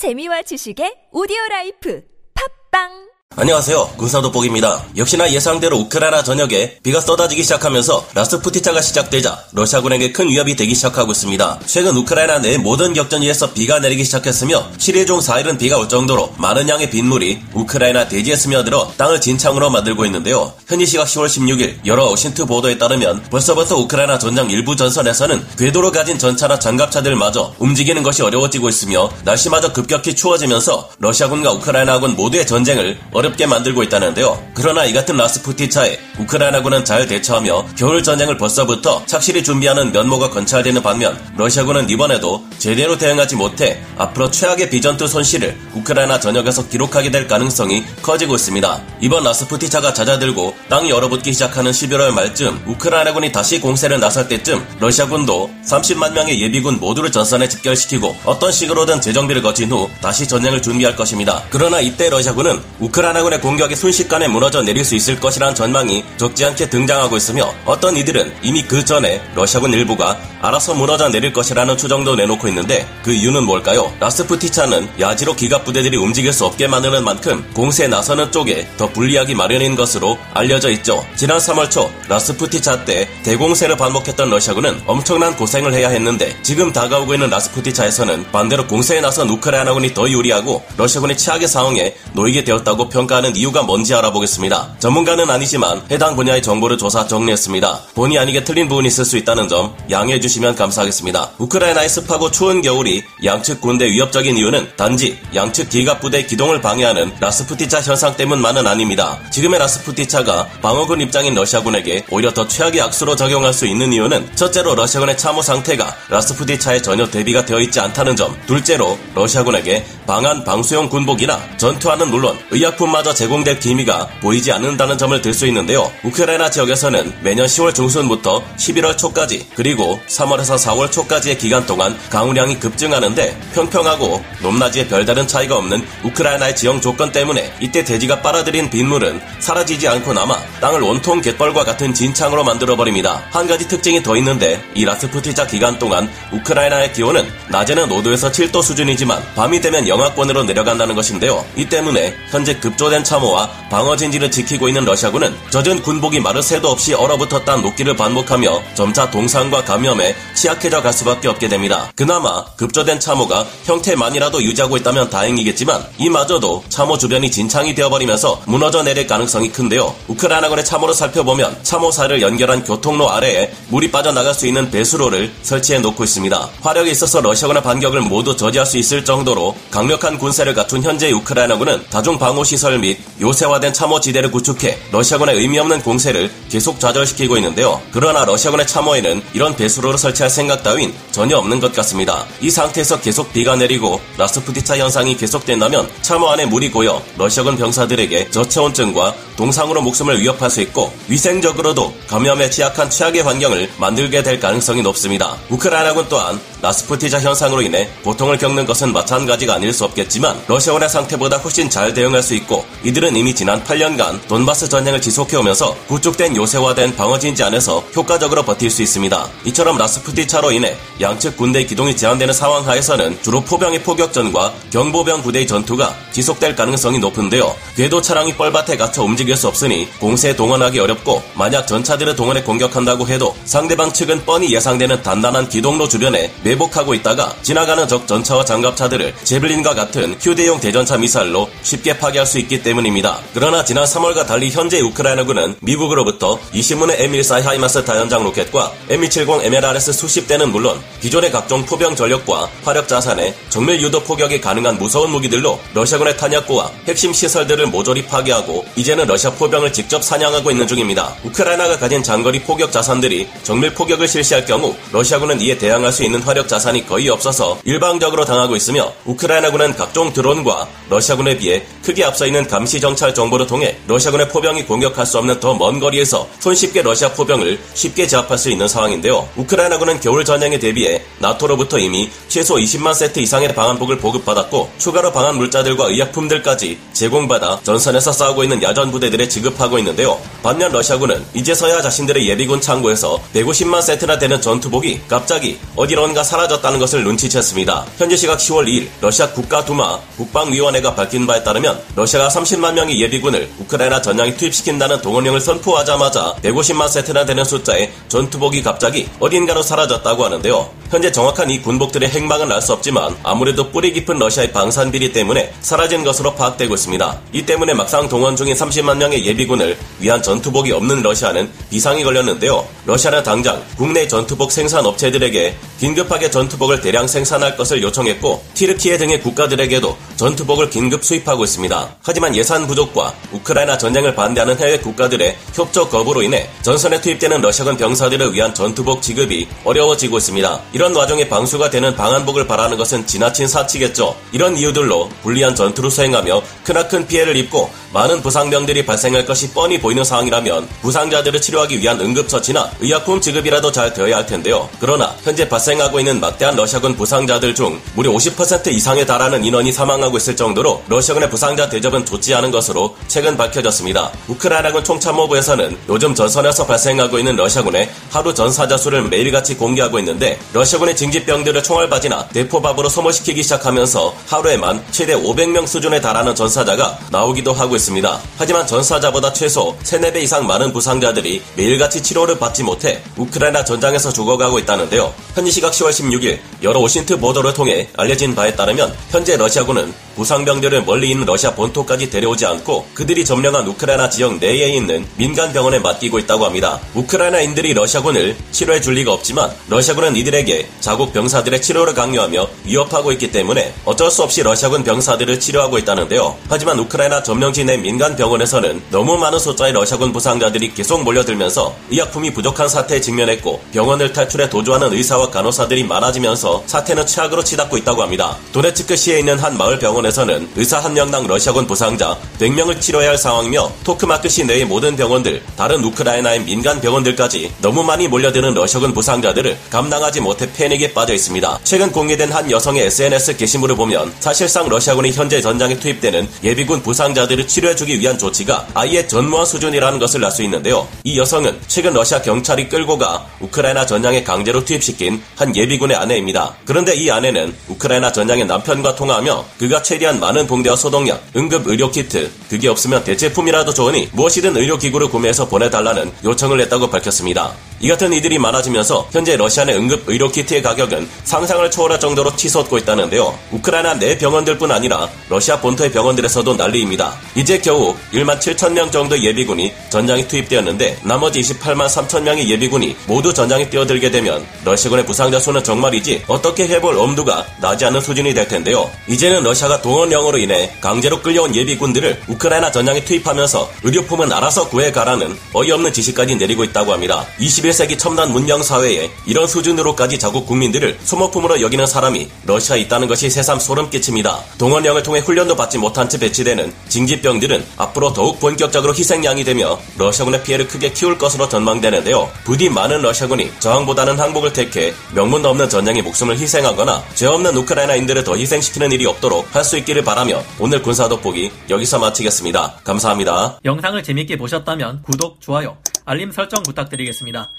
재미와 지식의 오디오 라이프. 팟빵 안녕하세요. 군사도복입니다. 역시나 예상대로 우크라이나 전역에 비가 쏟아지기 시작하면서 라스푸티차가 시작되자 러시아군에게 큰 위협이 되기 시작하고 있습니다. 최근 우크라이나 내 모든 격전지에서 비가 내리기 시작했으며 7일 중 4일은 비가 올 정도로 많은 양의 빗물이 우크라이나 대지에 스며들어 땅을 진창으로 만들고 있는데요. 현지 시각 10월 16일 여러 OSINT 보도에 따르면 벌써부터 우크라이나 전장 일부 전선에서는 궤도를 가진 전차나 장갑차들마저 움직이는 것이 어려워지고 있으며 날씨마저 급격히 추워지면서 러시아군과 우크라이나군 모두의 전쟁을 어렵 게 만들고 있다는데요. 그러나 이 같은 라스푸티차에 우크라이나군은 잘 대처하며 겨울 전쟁을 벌써부터 착실히 준비하는 면모가 관찰되는 반면 러시아군은 이번에도 제대로 대응하지 못해 앞으로 최악의 비전투 손실을 우크라이나 전역에서 기록하게 될 가능성이 커지고 있습니다. 이번 라스푸티차가 잦아들고 땅이 얼어붙기 시작하는 11월 말쯤 우크라이나군이 다시 공세를 나설 때쯤 러시아군도 30만 명의 예비군 모두를 전선에 집결시키고 어떤 식으로든 재정비를 거친 후 다시 전쟁을 준비할 것입니다. 그러나 이때 러시아군은 우크라이나 우크라이나군의 공격이 순식간에 무너져 내릴 수 있을 것이란 전망이 적지 않게 등장하고 있으며 어떤 이들은 이미 그 전에 러시아군 일부가 알아서 무너져 내릴 것이라는 추정도 내놓고 있는데 그 이유는 뭘까요? 라스푸티차는 야지로 기갑 부대들이 움직일 수 없게 만드는 만큼 공세에 나서는 쪽에 더 불리하기 마련인 것으로 알려져 있죠. 지난 3월 초 라스푸티차 때 대공세를 반복했던 러시아군은 엄청난 고생을 해야 했는데 지금 다가오고 있는 라스푸티차에서는 반대로 공세에 나선 우크라이나군이 더 유리하고 러시아군이 최악의 상황에 놓이게 되었다고 평가하는 이유가 뭔지 알아보겠습니다. 전문가는 아니지만 해당 분야의 정보를 조사 정리했습니다. 본의 아니게 틀린 부분이 있을 수 있다는 점 양해해 주시면 감사하겠습니다. 우크라이나의 습하고 추운 겨울이 양측 군대 위협적인 이유는 단지 양측 기갑 부대 기동을 방해하는 라스푸티차 현상 때문만은 아닙니다. 지금의 라스푸티차가 방어군 입장인 러시아군에게 오히려 더 최악의 악수로 적용할 수 있는 이유는 첫째로 러시아군의 참호 상태가 라스푸티차에 전혀 대비가 되어 있지 않다는 점, 둘째로 러시아군에게 방한 방수용 군복이나 전투화는 물론 의약품 마저 제공될 기미가 보이지 않는다는 점을 들 수 있는데요. 우크라이나 지역에서는 매년 10월 중순부터 11월 초까지 그리고 3월에서 4월 초까지의 기간 동안 강우량이 급증하는데 평평하고 높낮이에 별다른 차이가 없는 우크라이나의 지형 조건 때문에 이때 대지가 빨아들인 빗물은 사라지지 않고 남아 땅을 온통 갯벌과 같은 진창으로 만들어버립니다. 한 가지 특징이 더 있는데 이 라스푸티자 기간 동안 우크라이나의 기온은 낮에는 5도에서 7도 수준이지만 밤이 되면 영하권으로 내려간다는 것인데요. 이 때문에 현재 급 조된 참호와 방어 진지를 지키고 있는 러시아군은 젖은 군복이 마를 새도 없이 얼어붙었다는 녹기를 반복하며 점차 동상과 감염에 취약해져 갈 수밖에 없게 됩니다. 그나마 급조된 참호가 형태만이라도 유지하고 있다면 다행이겠지만 이마저도 참호 주변이 진창이 되어버리면서 무너져 내릴 가능성이 큰데요. 우크라이나군의 참호를 살펴보면 참호사를 연결한 교통로 아래에 물이 빠져나갈 수 있는 배수로를 설치해 놓고 있습니다. 화력에 있어서 러시아군의 반격을 모두 저지할 수 있을 정도로 강력한 군세를 갖춘 현재의 우크라이나군은 다중 방호 시설 및 요새화된 참호 지대를 구축해 러시아군의 의미 없는 공세를 계속 좌절시키고 있는데요. 그러나 러시아군의 참호에는 이런 배수로를 설치할 생각 따윈 전혀 없는 것 같습니다. 이 상태에서 계속 비가 내리고 라스푸티차 현상이 계속된다면 참호 안에 물이 고여 러시아군 병사들에게 저체온증과 동상으로 목숨을 위협할 수 있고 위생적으로도 감염에 취약한 최악의 환경을 만들게 될 가능성이 높습니다. 우크라이나군 또한 라스푸티자 현상으로 인해 고통을 겪는 것은 마찬가지가 아닐 수 없겠지만 러시아군의 상태보다 훨씬 잘 대응할 수 있고 이들은 이미 지난 8년간 돈바스 전쟁을 지속해오면서 구축된 요새화된 방어진지 안에서 효과적으로 버틸 수 있습니다. 이처럼 라스푸티차로 인해 양측 군대 기동이 제한되는 상황 하에서는 주로 포병의 포격전과 경보병 부대의 전투가 지속될 가능성이 높은데요. 궤도 차량이 뻘밭에 갇혀 움직일 수 없으니 공세에 동원하기 어렵고 만약 전차들을 동원해 공격한다고 해도 상대방 측은 뻔히 예상되는 단단한 기동로 주변에 매복하고 있다가 지나가는 적 전차와 장갑차들을 제블린과 같은 휴대용 대전차 미사일로 쉽게 파괴할 수 있기 때문입니다. 그러나 지난 3월과 달리 현재 우크라이나군은 미국으로부터 20문의 M14 하이마스 다연장 로켓과 M270 MLRS 수십 대는 물론 기존의 각종 포병 전력과 화력 자산에 정밀 유도 포격이 가능한 무서운 무기들로 러시아군의 탄약고와 핵심 시설들을 모조리 파괴하고 이제는 러시아 포병을 직접 사냥하고 있는 중입니다. 우크라이나가 가진 장거리 포격 자산들이 정밀 포격을 실시할 경우 러시아군은 이에 대항할 수 있는 화력 자산이 거의 없어서 일방적으로 당하고 있으며 우크라이나군은 각종 드론과 러시아군에 비해 크게 앞서 있는 감시 정찰 정보를 통해 러시아군의 포병이 공격할 수 없는 더 먼 거리에서 손쉽게 러시아 포병을 쉽게 제압할 수 있는 상황인데요. 우크라이나군은 겨울 전쟁에 대비해 나토로부터 이미 최소 20만 세트 이상의 방한복을 보급받았고 추가로 방한 물자들과 의약품들까지 제공받아 전선에서 싸우고 있는 야전 부대들에 지급하고 있는데요. 반면 러시아군은 이제서야 자신들의 예비군 창고에서 150만 세트나 되는 전투복이 갑자기 어디론가 사라졌다는 것을 눈치챘습니다. 현재 시각 10월 2일 러시아 국가두마 국방위원회가 밝힌 바에 따르면 러시아가 30만 명의 예비군을 우크라이나 전장에 투입시킨다는 동원령을 선포하자마자 150만 세트나 되는 숫자의 전투복이 갑자기 어딘가로 사라졌다고 하는데요. 현재 정확한 이 군복들의 행방은 알 수 없지만 아무래도 뿌리 깊은 러시아의 방산 비리 때문에 사라진 것으로 파악되고 있습니다. 이 때문에 막상 동원 중인 30만 명의 예비군을 위한 전투복이 없는 러시아는 비상이 걸렸는데요. 러시아는 당장 국내 전투복 생산 업체들에게 긴급하게 전투복을 대량 생산할 것을 요청했고 티르키예 등의 국가들에게도 전투복을 긴급 수입하고 있습니다. 하지만 예산 부족과 우크라이나 전쟁을 반대하는 해외 국가들의 협조 거부로 인해 전선에 투입되는 러시아군 병사들을 위한 전투복 지급이 어려워지고 있습니다. 이런 와중에 방수가 되는 방한복을 바라는 것은 지나친 사치겠죠. 이런 이유들로 불리한 전투를 수행하며 크나큰 피해를 입고 많은 부상병들이 발생할 것이 뻔히 보 이는 상황이라면 부상자들을 치료하기 위한 응급처치나 의약품 지급이라도 잘 되어야 할 텐데요. 그러나 현재 발생하고 있는 막대한 러시아군 부상자들 중 무려 50% 이상에 달하는 인원이 사망하고 있을 정도로 러시아군의 부상자 대접은 좋지 않은 것으로 최근 밝혀졌습니다. 우크라이나군 총참모부에서는 요즘 전선에서 발생하고 있는 러시아군의 하루 전사자 수를 매일같이 공개하고 있는데 러시아군의 징집병들을 총알바지나 대포밥으로 소모시키기 시작하면서 하루에만 최대 500명 수준에 달하는 전사자가 나오기도 하고 있습니다. 하지만 전사자보다 최소 3, 4배 이상 많은 부상자들이 매일같이 치료를 받지 못해 우크라이나 전장에서 죽어가고 있다는데요. 현지 시각 10월 16일 여러 오신트 보도를 통해 알려진 바에 따르면 현재 러시아군은 부상병들을 멀리 있는 러시아 본토까지 데려오지 않고 그들이 점령한 우크라이나 지역 내에 있는 민간 병원에 맡기고 있다고 합니다. 우크라이나인들이 러시아군을 치료해 줄 리가 없지만 러시아군은 이들에게 자국 병사들의 치료를 강요하며 위협하고 있기 때문에 어쩔 수 없이 러시아군 병사들을 치료하고 있다는데요. 하지만 우크라이나 점령지 내 민간 병원에서는 너무 많은 숫자의 러시아군 부상자들이 계속 몰려들면서 의약품이 부족한 사태에 직면했고 병원을 탈출해 도주하는 의사와 간호사들이 많아지면서 사태는 최악으로 치닫고 있다고 합니다. 도네츠크 시에 있는 한 마을 병원에 병원에서는 의사 한 명당 러시아군 부상자 100명을 치료해야 할 상황이며 토크마크시 내의 모든 병원들, 다른 우크라이나의 민간 병원들까지 너무 많이 몰려드는 러시아군 부상자들을 감당하지 못해 패닉에 빠져 있습니다. 최근 공개된 한 여성의 SNS 게시물을 보면 사실상 러시아군이 현재 전장에 투입되는 예비군 부상자들을 치료해주기 위한 조치가 아예 전무한 수준 이라는 것을 알 수 있는데요. 이 여성은 최근 러시아 경찰이 끌고 가 우크라이나 전장에 강제로 투입시킨 한 예비군의 아내입니다. 그런데 이 아내는 우크라이나 전장의 남편과 통화하며 그가 최대한 많은 봉대와 소독약, 응급 의료 키트, 그게 없으면 대체품이라도 좋으니 무엇이든 의료기구를 구매해서 보내달라는 요청을 했다고 밝혔습니다. 이 같은 이들이 많아지면서 현재 러시아 내 응급 의료 키트의 가격은 상상을 초월할 정도로 치솟고 있다는데요. 우크라이나 내 병원들뿐 아니라 러시아 본토의 병원들에서도 난리입니다. 이제 겨우 1만 7천 명 정도의 예비군이 전장에 투입되었는데 나머지 28만 3천 명의 예비군이 모두 전장에 뛰어들게 되면 러시아군의 부상자 수는 정말이지 어떻게 해볼 엄두가 나지 않는 수준이 될 텐데요. 이제는 러시아가 동원령으로 인해 강제로 끌려온 예비군들을 우크라이나 전장에 투입하면서 의료품은 알아서 구해가라는 어이없는 지시까지 내리고 있다고 합니다. 21세기 첨단 문명 사회에 이런 수준으로까지 자국 국민들을 소모품으로 여기는 사람이 러시아에 있다는 것이 새삼 소름 끼칩니다. 동원령을 통해 훈련도 받지 못한 채 배치되는 징집병들은 앞으로 더욱 본격적으로 희생양이 되며 러시아군의 피해를 크게 키울 것으로 전망되는데요. 부디 많은 러시아군이 저항보다는 항복을 택해 명분 없는 전쟁에 목숨을 희생하거나 죄 없는 우크라이나인들을 더 희생시키는 일이 없도록 할 수 있기를 바라며 오늘 군사 돋보기 여기서 마치겠습니다. 감사합니다. 영상을 재밌게 보셨다면 구독, 좋아요, 알림 설정 부탁드리겠습니다.